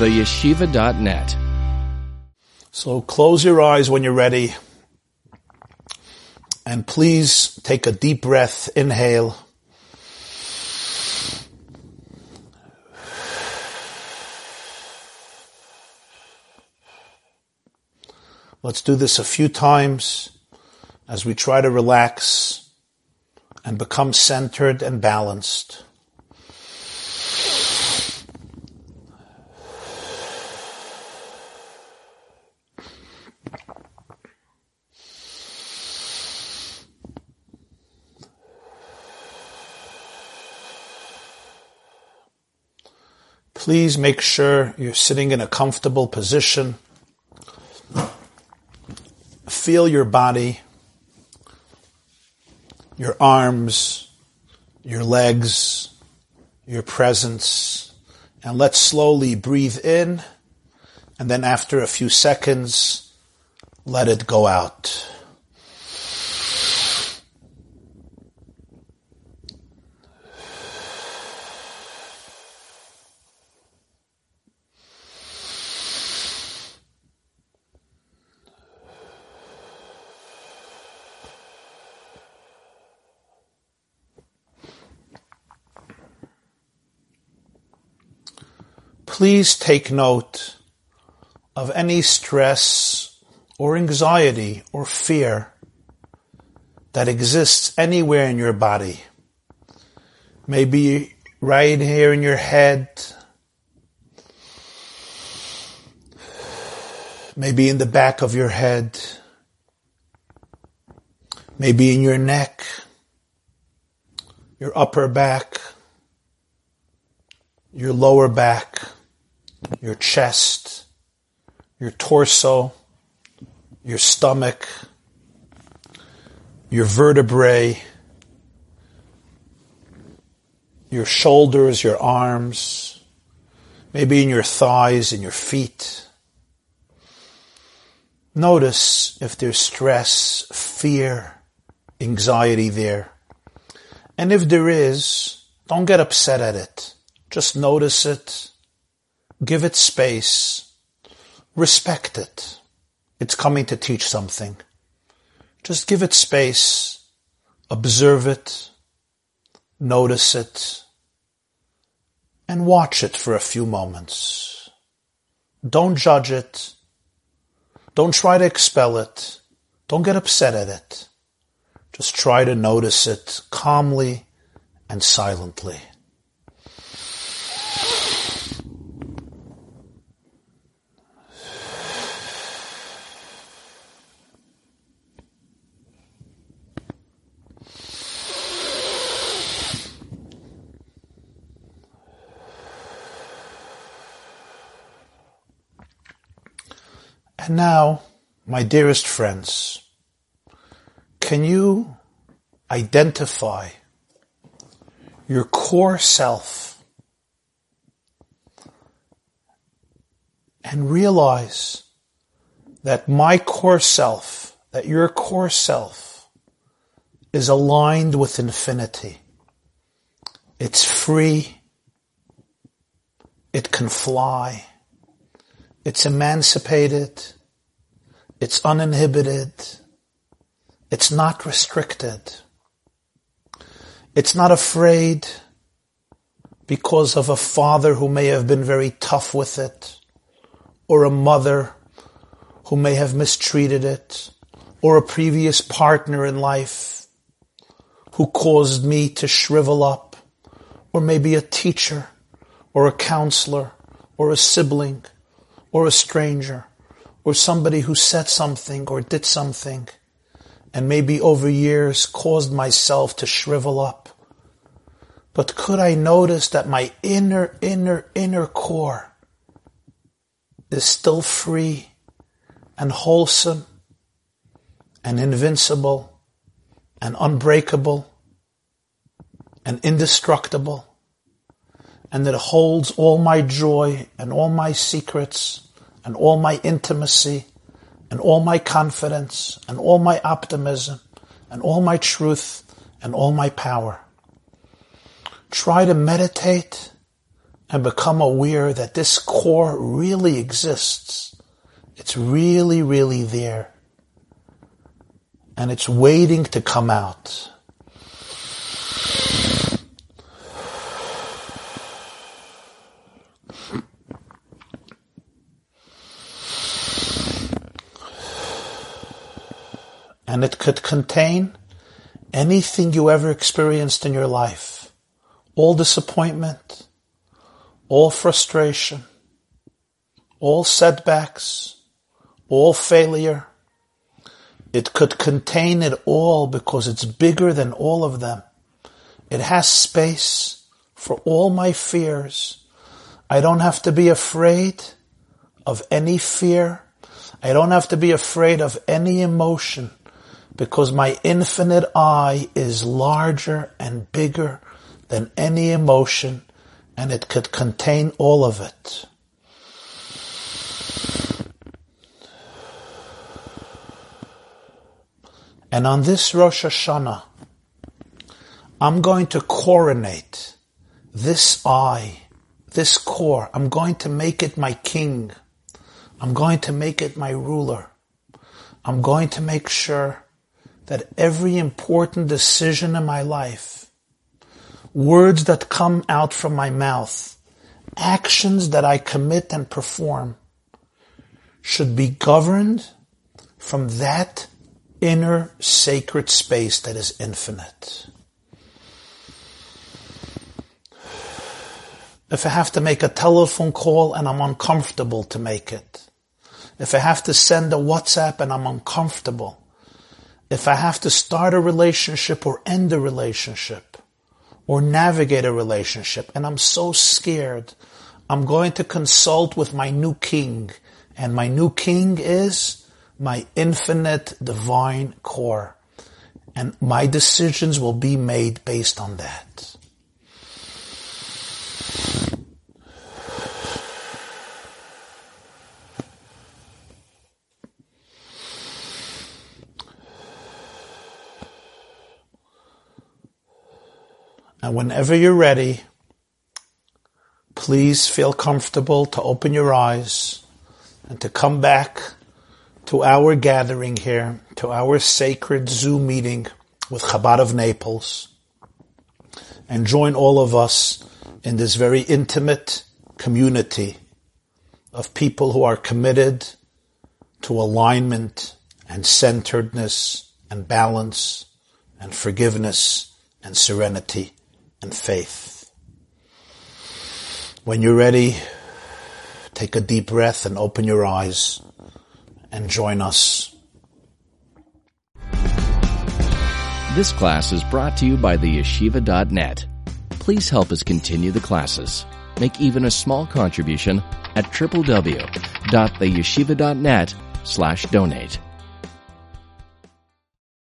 theyeshiva.net. So close your eyes when you're ready. And please take a deep breath. Inhale. Let's do this a few times as we try to relax and become centered and balanced. Please make sure you're sitting in a comfortable position. Feel your body, your arms, your legs, your presence, and let's slowly breathe in, and then after a few seconds, let it go out. Please take note of any stress or anxiety or fear that exists anywhere in your body. Maybe right here in your head, maybe in the back of your head, maybe in your neck, your upper back, your lower back your chest, your torso, your stomach, your vertebrae, your shoulders, your arms, maybe in your thighs and your feet. Notice if there's stress, fear, anxiety there. And if there is, don't get upset at it. Just notice it Give it space. Respect it. It's coming to teach something. Just give it space. Observe it. Notice it. And watch it for a few moments. Don't judge it. Don't try to expel it. Don't get upset at it. Just try to notice it calmly and silently. And now, my dearest friends, can you identify your core self and realize that my core self, that your core self is aligned with infinity. It's free. It can fly. It's emancipated. It's uninhibited. It's not restricted. It's not afraid because of a father who may have been very tough with it, or a mother who may have mistreated it, or a previous partner in life who caused me to shrivel up, or maybe a teacher, or a counselor, or a sibling, or a stranger or somebody who said something or did something and maybe over years caused myself to shrivel up. But could I notice that my inner, inner, inner core is still free and wholesome and invincible and unbreakable and indestructible and that holds all my joy and all my secrets and all my intimacy and all my confidence and all my optimism and all my truth and all my power. Try to meditate and become aware that this core really exists. It's really, really there. And it's waiting to come out. And it could contain anything you ever experienced in your life. All disappointment, all frustration, all setbacks, all failure. It could contain it all because it's bigger than all of them. It has space for all my fears. I don't have to be afraid of any fear. I don't have to be afraid of any emotion because my infinite I is larger and bigger than any emotion and it could contain all of it. And on this Rosh Hashanah, I'm going to coronate this I, this core. I'm going to make it my king. I'm going to make it my ruler. I'm going to make sure that every important decision in my life, words that come out from my mouth, actions that I commit and perform, should be governed from that inner sacred space that is infinite. If I have to make a telephone call and I'm uncomfortable to make it, if I have to send a WhatsApp and I'm uncomfortable, if I have to start a relationship or end a relationship or navigate a relationship and I'm so scared, I'm going to consult with my new king and my new king is my infinite divine core and my decisions will be made based on that. And whenever you're ready, please feel comfortable to open your eyes and to come back to our gathering here, to our sacred Zoom meeting with Chabad of Naples, and join all of us in this very intimate community of people who are committed to alignment and centeredness and balance and forgiveness and serenity and faith. When you're ready, take a deep breath and open your eyes and join us. This class is brought to you by the yeshiva.net. Please help us continue the classes. Make even a small contribution at www.theyeshiva.net slash donate.